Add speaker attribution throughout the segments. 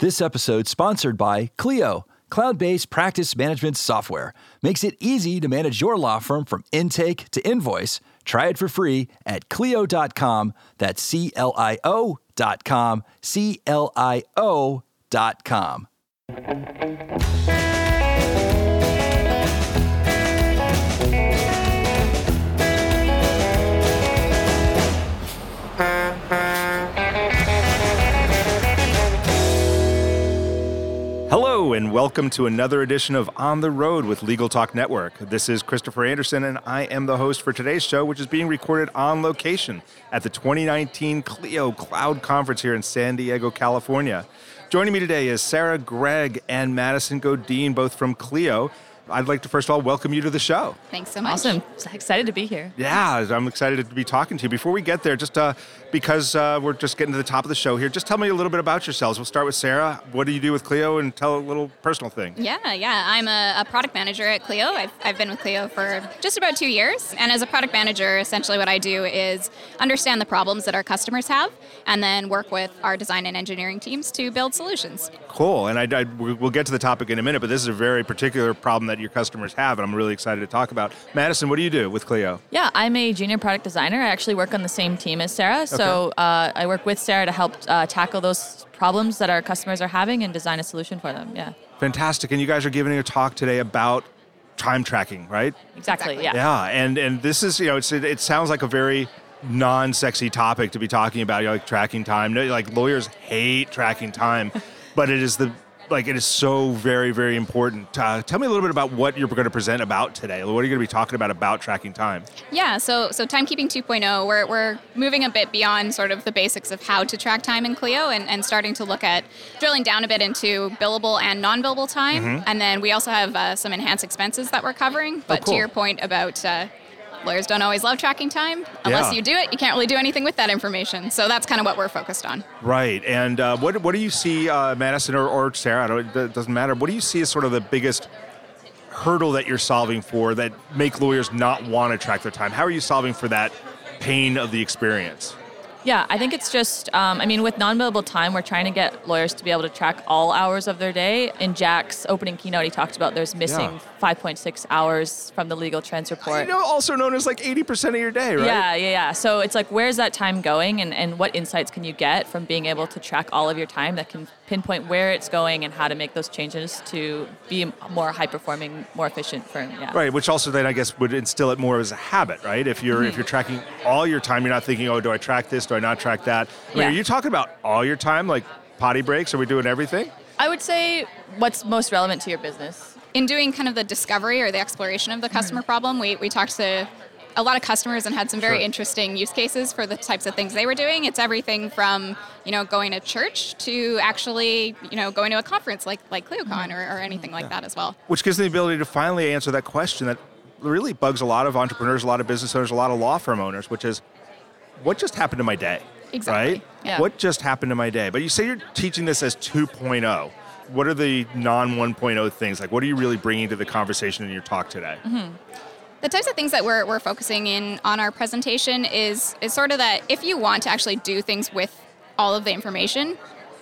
Speaker 1: This episode sponsored by Clio, cloud-based practice management software. Makes it easy to manage your law firm from intake to invoice. Try it for free at clio.com. That's C L I O dot com. C L I O dot com.
Speaker 2: Hello, and welcome to another edition of On the Road with Legal Talk Network. This is Christopher Anderson, and I am the host for today's show, which is being recorded on location at the 2019 Clio Cloud Conference here in San Diego, California. Joining me today is Sarah Greig and Madison Goddyn, both from Clio. I'd like to first of all welcome you to the show.
Speaker 3: Thanks so much.
Speaker 4: Awesome. Excited to be here.
Speaker 2: Yeah, I'm excited to be talking to you. Before we get there, just uh, because uh, we're just getting to the top of the show here, just tell me a little bit about yourselves. We'll start with Sarah. What do you do with Clio, and tell a little personal thing.
Speaker 3: Yeah, yeah. I'm a, a product manager at Clio. I've, I've been with Clio for just about two years. And as a product manager, essentially what I do is understand the problems that our customers have and then work with our design and engineering teams to build solutions.
Speaker 2: Cool. And I, I, we'll get to the topic in a minute, but this is a very particular problem that your customers have, and I'm really excited to talk about. Madison, what do you do with Clio?
Speaker 4: Yeah, I'm a junior product designer. I actually work on the same team as Sarah. So uh, I work with Sarah to help uh, tackle those problems that our customers are having and design a solution for them. Yeah,
Speaker 2: Fantastic. And you guys are giving a talk today about time tracking, right?
Speaker 4: exactly.
Speaker 3: Exactly.
Speaker 4: Yeah.
Speaker 2: Yeah. And and this is, you know, it's, it, it sounds like a very non-sexy topic to be talking about, you know, like tracking time. No, Like lawyers hate tracking time, but it is the like it is so very very important. Uh, tell me a little bit about what you're going to present about today. What are you going to be talking about about tracking time?
Speaker 3: Yeah, so so timekeeping 2.0, we're, we're moving a bit beyond sort of the basics of how to track time in Clio and, and starting to look at drilling down a bit into billable and non-billable time. And then we also have uh, some enhanced expenses that we're covering. But
Speaker 2: cool.
Speaker 3: to your point about uh, lawyers don't always love tracking time. Unless
Speaker 2: Yeah.
Speaker 3: you do it, you can't really do anything with that information. So that's kind of what we're focused on.
Speaker 2: Right. And uh, what what do you see, uh, Madison or, or Sarah? I don't, it doesn't matter. What do you see as sort of the biggest hurdle that you're solving for that make lawyers not want to track their time? How are you solving for that pain of the experience?
Speaker 4: Yeah, I think it's just, um, I mean, with non billable time, we're trying to get lawyers to be able to track all hours of their day. In Jack's opening keynote, he talked about there's missing 5.6 hours from the legal trends report.
Speaker 2: You know, also known as like 80% of your day, right?
Speaker 4: Yeah, yeah, yeah. So it's like, where's that time going, and, and what insights can you get from being able to track all of your time that can pinpoint where it's going and how to make those changes to be a more high performing, more efficient firm? Yeah.
Speaker 2: Right, which also then I guess would instill it more as a habit, right? If you're
Speaker 4: Mm-hmm.
Speaker 2: if you're tracking all your time, you're not thinking, oh, do I track this? Do I not track that? I mean,
Speaker 4: Yeah.
Speaker 2: are you talking about all your time, like potty breaks? Are we doing everything?
Speaker 4: I would say what's most relevant to your business.
Speaker 3: In doing kind of the discovery or the exploration of the customer hmm. problem, we, we talked to a lot of customers and had some very
Speaker 2: Sure.
Speaker 3: interesting use cases for the types of things they were doing. It's everything from, you know, going to church to actually, you know, going to a conference like, like ClioCon mm-hmm. or, or anything like that as well.
Speaker 2: Which gives them the ability to finally answer that question that really bugs a lot of entrepreneurs, a lot of business owners, a lot of law firm owners, which is, what just happened to my day?
Speaker 3: Exactly,
Speaker 2: Right?
Speaker 4: yeah.
Speaker 2: What just happened to my day? But you say you're teaching this as 2.0. What are the non 1.0 things? Like, what are you really bringing to the conversation in your talk today?
Speaker 3: The types of things that we're, we're focusing in on our presentation is, is sort of that if you want to actually do things with all of the information,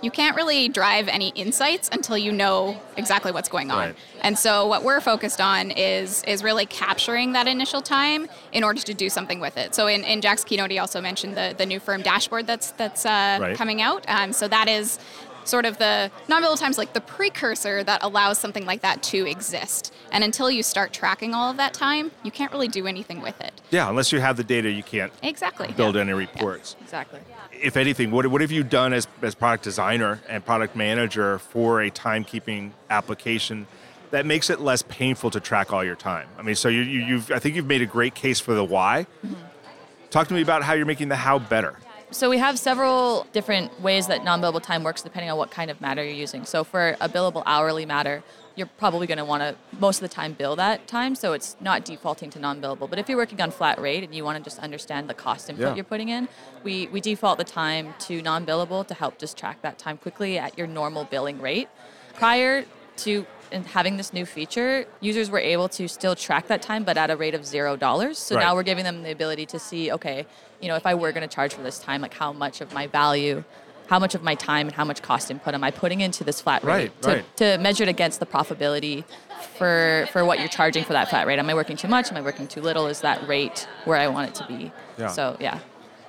Speaker 3: you can't really drive any insights until you know exactly what's going on.
Speaker 2: Right.
Speaker 3: And so what we're focused on is is really capturing that initial time in order to do something with it. So in, in Jack's keynote, he also mentioned the, the new firm dashboard that's that's uh,
Speaker 2: Right.
Speaker 3: coming out. Um, so that is sort of the non-billable times like the precursor that allows something like that to exist. And until you start tracking all of that time, you can't really do anything with it.
Speaker 2: Yeah, unless you have the data, you can't
Speaker 3: Exactly.
Speaker 2: build
Speaker 3: yeah.
Speaker 2: any reports.
Speaker 4: Exactly.
Speaker 2: If anything, what, what have you done as, as product designer and product manager for a timekeeping application that makes it less painful to track all your time? I mean, so you, you, you've I think you've made a great case for the why. Mm-hmm. Talk to me about how you're making the how better.
Speaker 4: So we have several different ways that non-billable time works depending on what kind of matter you're using. So for a billable hourly matter, you're probably going to want to most of the time bill that time, so it's not defaulting to non-billable. But if you're working on flat rate and you want to just understand the cost input
Speaker 2: Yeah.
Speaker 4: you're putting in, we, we default the time to non-billable to help just track that time quickly at your normal billing rate. Prior to and having this new feature, users were able to still track that time, but at a rate of zero dollars. So
Speaker 2: Right.
Speaker 4: now we're giving them the ability to see, okay, you know, if I were going to charge for this time, like how much of my value how much of my time and how much cost input am I putting into this flat rate
Speaker 2: Right,
Speaker 4: to,
Speaker 2: right.
Speaker 4: to measure it against the profitability for for what you're charging for that flat rate. Am I working too much? Am I working too little? Is that rate where I want it to be?
Speaker 2: Yeah.
Speaker 4: So yeah.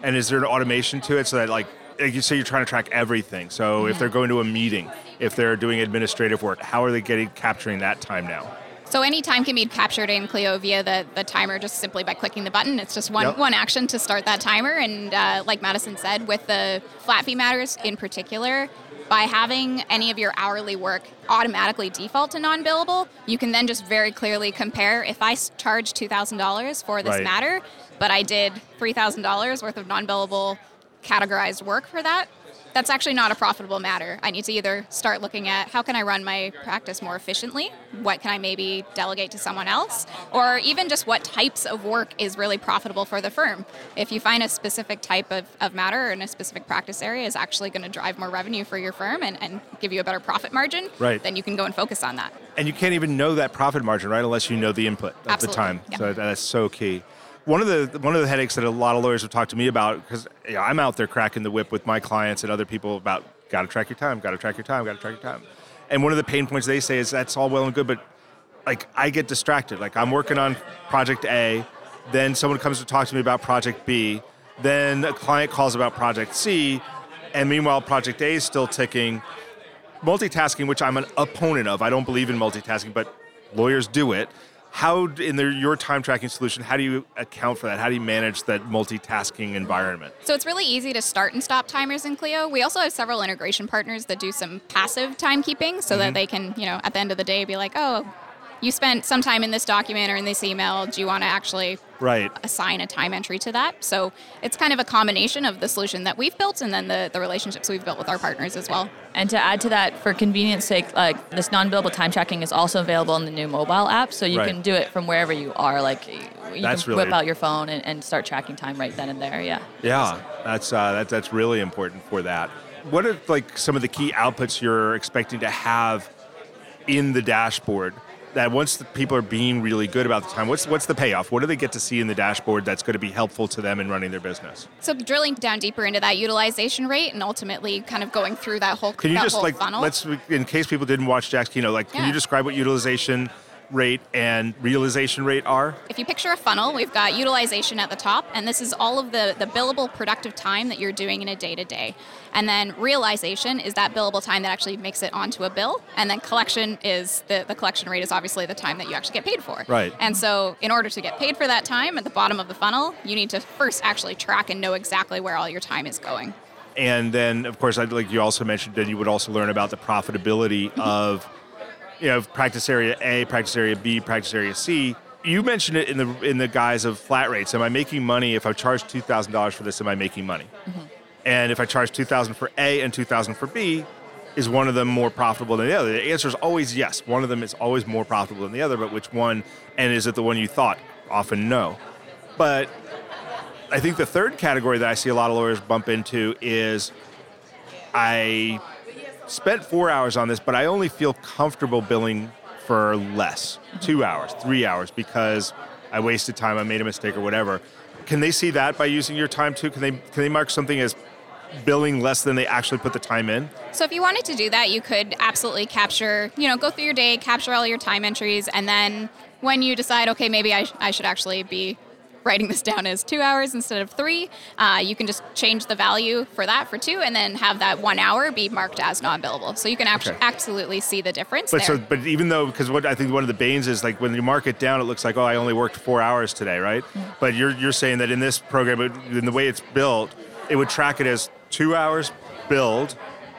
Speaker 2: And is there an automation to it so that like like you say you're trying to track everything. So if they're going to a meeting, if they're doing administrative work, how are they getting capturing that time now?
Speaker 3: So any time can be captured in Clio via the, the timer just simply by clicking the button. It's just one,
Speaker 2: Yep.
Speaker 3: one action to start that timer. And uh, like Madison said, with the flat fee matters in particular, by having any of your hourly work automatically default to non-billable, you can then just very clearly compare if I charge $2,000 for this
Speaker 2: Right.
Speaker 3: matter, but I did $3,000 worth of non-billable categorized work for that, that's actually not a profitable matter. I need to either start looking at how can I run my practice more efficiently? What can I maybe delegate to someone else? Or even just what types of work is really profitable for the firm. If you find a specific type of, of matter in a specific practice area is actually going to drive more revenue for your firm and, and give you a better profit margin,
Speaker 2: Right.
Speaker 3: then you can go and focus on that.
Speaker 2: And you can't even know that profit margin, right, unless you know the input at the time.
Speaker 3: yeah.
Speaker 2: So that's so key. One of the one of the headaches that a lot of lawyers have talked to me about because you know, I'm out there cracking the whip with my clients and other people about got to track your time, got to track your time, got to track your time. And one of the pain points they say is that's all well and good, but like I get distracted. Like I'm working on project A, then someone comes to talk to me about project B, then a client calls about project C, and meanwhile project A is still ticking multitasking, which I'm an opponent of. I don't believe in multitasking, but lawyers do it. How, in their, your time tracking solution, how do you account for that? How do you manage that multitasking environment?
Speaker 3: So it's really easy to start and stop timers in Clio. We also have several integration partners that do some passive timekeeping so
Speaker 2: Mm-hmm.
Speaker 3: that they can, you know, at the end of the day be like, oh, you spent some time in this document or in this email. Do you want to actually
Speaker 2: Right.
Speaker 3: assign a time entry to that? So it's kind of a combination of the solution that we've built and then the, the relationships we've built with our partners as well.
Speaker 4: And to add to that, for convenience sake, like this non-billable time tracking is also available in the new mobile app, so you
Speaker 2: Right.
Speaker 4: can do it from wherever you are. Like you
Speaker 2: That's
Speaker 4: can
Speaker 2: really-
Speaker 4: whip out your phone and, and start tracking time right then and there. Yeah.
Speaker 2: Yeah, that's uh, that, that's really important for that. What are like some of the key outputs you're expecting to have in the dashboard? That once the people are being really good about the time, what's what's the payoff? What do they get to see in the dashboard that's going to be helpful to them in running their business?
Speaker 3: So drilling down deeper into that utilization rate and ultimately kind of going through that whole
Speaker 2: Can you just like
Speaker 3: funnel.
Speaker 2: let's in case people didn't watch Jack's keynote, like can you describe what utilization rate and realization rate are?
Speaker 3: If you picture a funnel, we've got utilization at the top, and this is all of the, the billable productive time that you're doing in a day to day. And then realization is that billable time that actually makes it onto a bill. And then collection is the, the collection rate is obviously the time that you actually get paid for.
Speaker 2: Right.
Speaker 3: And so, in order to get paid for that time at the bottom of the funnel, you need to first actually track and know exactly where all your time is going.
Speaker 2: And then, of course, I'd like you also mentioned that you would also learn about the profitability
Speaker 3: Mm-hmm.
Speaker 2: of, you know, practice area A, practice area B, practice area C. You mentioned it in the in the guise of flat rates. Am I making money if I charge two thousand dollars for this? Am I making money?
Speaker 3: Mm-hmm.
Speaker 2: And if I charge two thousand for A and two thousand for B, is one of them more profitable than the other? The answer is always yes. One of them is always more profitable than the other, but which one? And is it the one you thought? Often no. But I think the third category that I see a lot of lawyers bump into is I spent four hours on this, but I only feel comfortable billing for less two hours, three hours, because I wasted time, I made a mistake, or whatever. Can they see that by using your time too? Can they can they mark something as billing less than they actually put the time in?
Speaker 3: So if you wanted to do that, you could absolutely capture, you know, go through your day, capture all your time entries, and then when you decide, okay, maybe I, sh- I should actually be writing this down as two hours instead of three, uh, you can just change the value for that for two, and then have that one hour be marked as non-billable. So you can actually
Speaker 2: Okay.
Speaker 3: absolutely see the difference
Speaker 2: But
Speaker 3: there.
Speaker 2: so, but even though, because what I think one of the banes is like when you mark it down, it looks like oh, I only worked four hours today, right? But you're you're saying that in this program, in the way it's built, it would track it as two hours billed,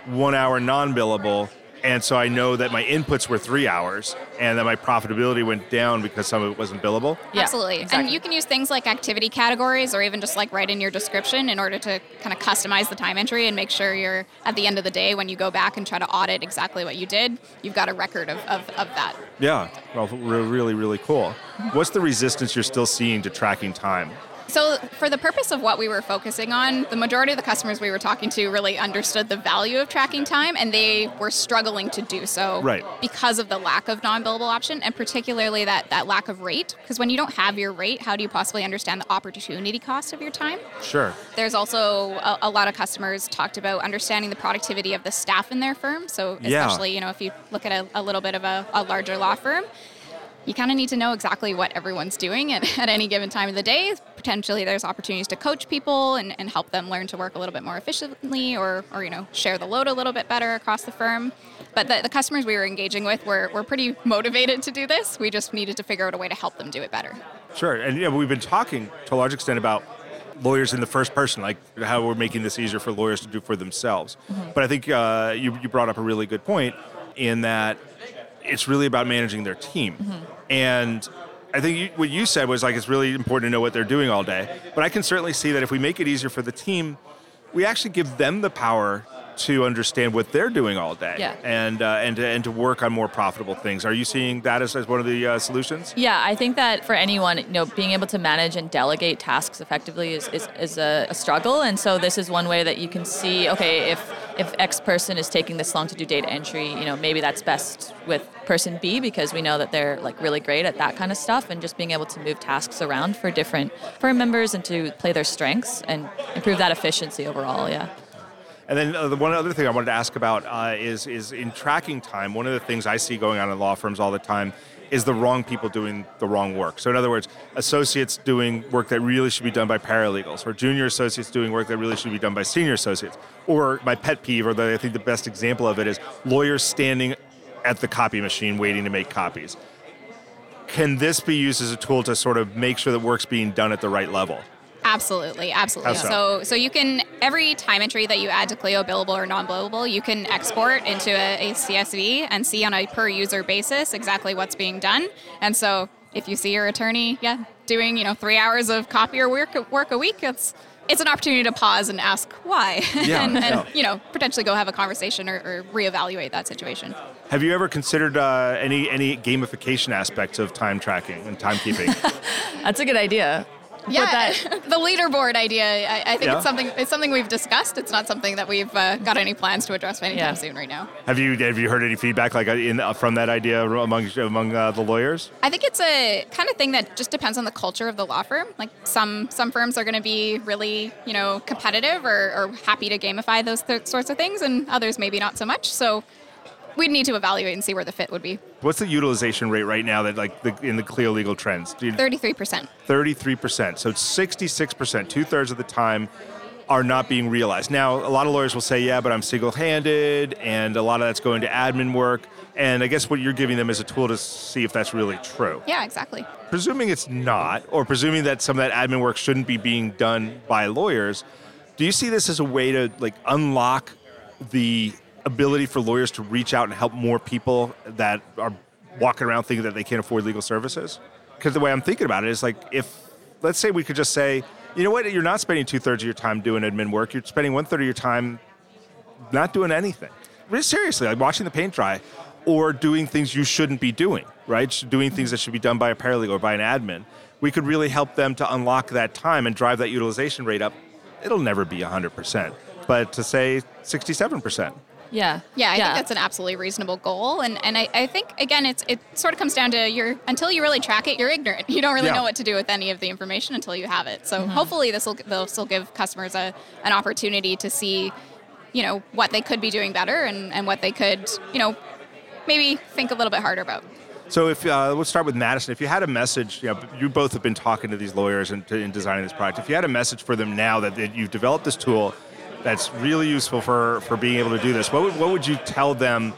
Speaker 2: one hour non-billable, and so I know that my inputs were three hours, and that my profitability went down because some of it wasn't billable.
Speaker 4: Yeah,
Speaker 3: Absolutely.
Speaker 4: exactly.
Speaker 3: And you can use things like activity categories or even just like write in your description in order to kind of customize the time entry and make sure you're at the end of the day when you go back and try to audit exactly what you did, you've got a record of, of, of that.
Speaker 2: Yeah, well, re- really, really cool. What's the resistance you're still seeing to tracking time?
Speaker 3: So, for the purpose of what we were focusing on, the majority of the customers we were talking to really understood the value of tracking time and they were struggling to do so
Speaker 2: Right.
Speaker 3: because of the lack of non billable option and particularly that, that lack of rate. Because when you don't have your rate, how do you possibly understand the opportunity cost of your time?
Speaker 2: Sure.
Speaker 3: There's also a, a lot of customers talked about understanding the productivity of the staff in their firm. So,
Speaker 2: Yeah.
Speaker 3: especially, you know, if you look at a, a little bit of a, a larger law firm, you kind of need to know exactly what everyone's doing at, at any given time of the day. Potentially, there's opportunities to coach people and, and help them learn to work a little bit more efficiently or, or, you know, share the load a little bit better across the firm. But the, the customers we were engaging with were, were pretty motivated to do this. We just needed to figure out a way to help them do it better.
Speaker 2: Sure. And yeah, we've been talking to a large extent about lawyers in the first person, like how we're making this easier for lawyers to do for themselves. But I think uh, you, you brought up a really good point in that it's really about managing their team. And I think you, what you said was like it's really important to know what they're doing all day. But I can certainly see that if we make it easier for the team, we actually give them the power to understand what they're doing all day
Speaker 4: Yeah.
Speaker 2: and uh, and to, and to work on more profitable things. Are you seeing that as, as one of the uh, solutions?
Speaker 4: Yeah, I think that for anyone, you know, being able to manage and delegate tasks effectively is, is, is a, a struggle. And so this is one way that you can see, okay, if if X person is taking this long to do data entry, you know, maybe that's best with person B because we know that they're like really great at that kind of stuff and just being able to move tasks around for different firm members and to play their strengths and improve that efficiency overall, yeah.
Speaker 2: And then uh, the one other thing I wanted to ask about uh, is is in tracking time. One of the things I see going on in law firms all the time is the wrong people doing the wrong work. So in other words, associates doing work that really should be done by paralegals, or junior associates doing work that really should be done by senior associates. Or my pet peeve, or the, I think the best example of it is lawyers standing at the copy machine waiting to make copies. Can this be used as a tool to sort of make sure that work's being done at the right level?
Speaker 3: Absolutely, absolutely.
Speaker 2: So?
Speaker 3: So, so you can every time entry that you add to Clio, billable or non-billable, you can export into a, a CSV and see on a per user basis exactly what's being done. And so, if you see your attorney, yeah, doing you know three hours of copier work work a week, it's it's an opportunity to pause and ask why,
Speaker 2: Yeah,
Speaker 3: and, and
Speaker 2: yeah.
Speaker 3: you know potentially go have a conversation or, or reevaluate that situation.
Speaker 2: Have you ever considered uh, any any gamification aspects of time tracking and timekeeping?
Speaker 4: That's a good idea.
Speaker 3: Yeah,
Speaker 4: that,
Speaker 3: the leaderboard idea. I, I think
Speaker 2: Yeah.
Speaker 3: it's something. It's something we've discussed. It's not something that we've uh, got any plans to address anytime
Speaker 4: Yeah.
Speaker 3: soon right now.
Speaker 2: have you have you heard any feedback like uh, in, uh, from that idea among among uh, the lawyers?
Speaker 3: I think it's a kind of thing that just depends on the culture of the law firm. Like some some firms are going to be really you know competitive or, or happy to gamify those th- sorts of things, and others maybe not so much. So we'd need to evaluate and see where the fit would be.
Speaker 2: What's the utilization rate right now that like the, in the Clio legal trends?
Speaker 3: Thirty-three percent.
Speaker 2: 33%. So 66%, two thirds of the time, are not being realized. Now, a lot of lawyers will say, yeah, but I'm single handed, and a lot of that's going to admin work. And I guess what you're giving them is a tool to see if that's really true.
Speaker 3: Yeah, exactly.
Speaker 2: Presuming it's not, or presuming that some of that admin work shouldn't be being done by lawyers, do you see this as a way to like unlock the ability for lawyers to reach out and help more people that are walking around thinking that they can't afford legal services? Because the way I'm thinking about it is like if let's say we could just say, you know what, you're not spending two thirds of your time doing admin work, you're spending one third of your time not doing anything. Seriously, like watching the paint dry or doing things you shouldn't be doing, right? Doing things that should be done by a paralegal or by an admin. We could really help them to unlock that time and drive that utilization rate up. It'll never be 100%, but to say 67%.
Speaker 4: Yeah.
Speaker 3: Yeah, I think that's an absolutely reasonable goal, and and I, I think again, it's it sort of comes down to you're until you really track it, you're ignorant. You don't really
Speaker 2: Yeah.
Speaker 3: know what to do with any of the information until you have it. So hopefully, this will this will give customers a an opportunity to see, you know, what they could be doing better and and what they could, you know, maybe think a little bit harder about.
Speaker 2: So if uh, let's start with Madison. If you had a message, you know, you both have been talking to these lawyers and to, in designing this product. If you had a message for them now that, that you've developed this tool that's really useful for, for being able to do this, what would, what would you tell them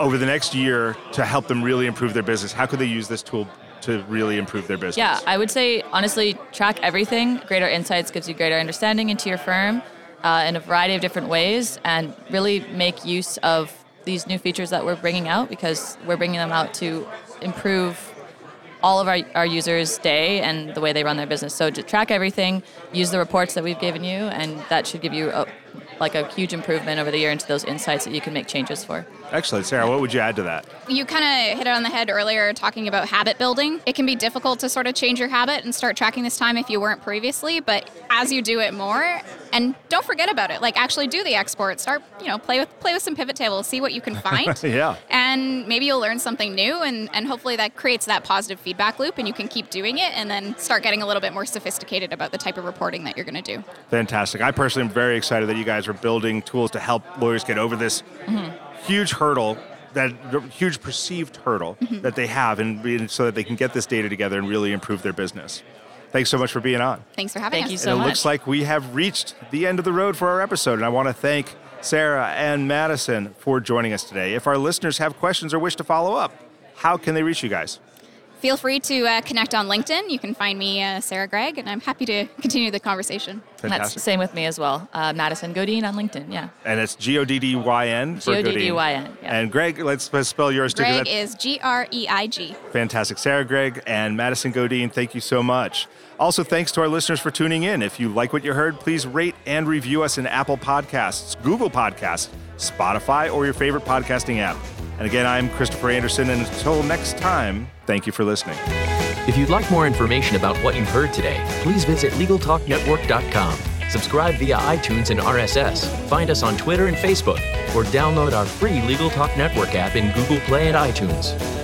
Speaker 2: over the next year to help them really improve their business? How could they use this tool to really improve their business?
Speaker 4: Yeah, I would say honestly, track everything. Greater insights gives you greater understanding into your firm uh, in a variety of different ways, and really make use of these new features that we're bringing out because we're bringing them out to improve all of our, our users' day and the way they run their business. So to track everything, use the reports that we've given you, and that should give you a, like a huge improvement over the year into those insights that you can make changes for.
Speaker 2: Excellent. Sarah, what would you add to that?
Speaker 3: You kind of hit it on the head earlier talking about habit building. It can be difficult to sort of change your habit and start tracking this time if you weren't previously, but as you do it more, and don't forget about it. Like actually do the export. Start, you know, play with play with some pivot tables, see what you can find.
Speaker 2: yeah.
Speaker 3: And maybe you'll learn something new and, and hopefully that creates that positive feedback loop and you can keep doing it and then start getting a little bit more sophisticated about the type of reporting that you're going to do.
Speaker 2: Fantastic. I personally am very excited that you guys are building tools to help lawyers get over this mm-hmm. huge hurdle that huge perceived hurdle mm-hmm. that they have and so that they can get this data together and really improve their business. Thanks so much for being on.
Speaker 3: Thanks for having me.
Speaker 4: Thank
Speaker 3: us.
Speaker 4: you so
Speaker 2: and
Speaker 4: much.
Speaker 2: It looks like we have reached the end of the road for our episode, and I want to thank Sarah and Madison for joining us today. If our listeners have questions or wish to follow up, how can they reach you guys?
Speaker 3: Feel free to uh, connect on LinkedIn. You can find me, uh, Sarah Greig, and I'm happy to continue the conversation.
Speaker 2: Fantastic.
Speaker 4: That's the same with me as well. Uh, Madison Goddyn on LinkedIn, yeah.
Speaker 2: And it's G O D D Y N.
Speaker 4: G O D D Y N. Yeah.
Speaker 2: And Greig, let's spell yours too.
Speaker 3: Greig is G R E I G.
Speaker 2: Fantastic. Sarah Greig and Madison Goddyn, thank you so much. Also, thanks to our listeners for tuning in. If you like what you heard, please rate and review us in Apple Podcasts, Google Podcasts, Spotify, or your favorite podcasting app. And again, I'm Christopher Anderson, and until next time, thank you for listening.
Speaker 5: If you'd like more information about what you've heard today, please visit LegalTalkNetwork.com. Subscribe via iTunes and RSS. Find us on Twitter and Facebook, or download our free Legal Talk Network app in Google Play and iTunes.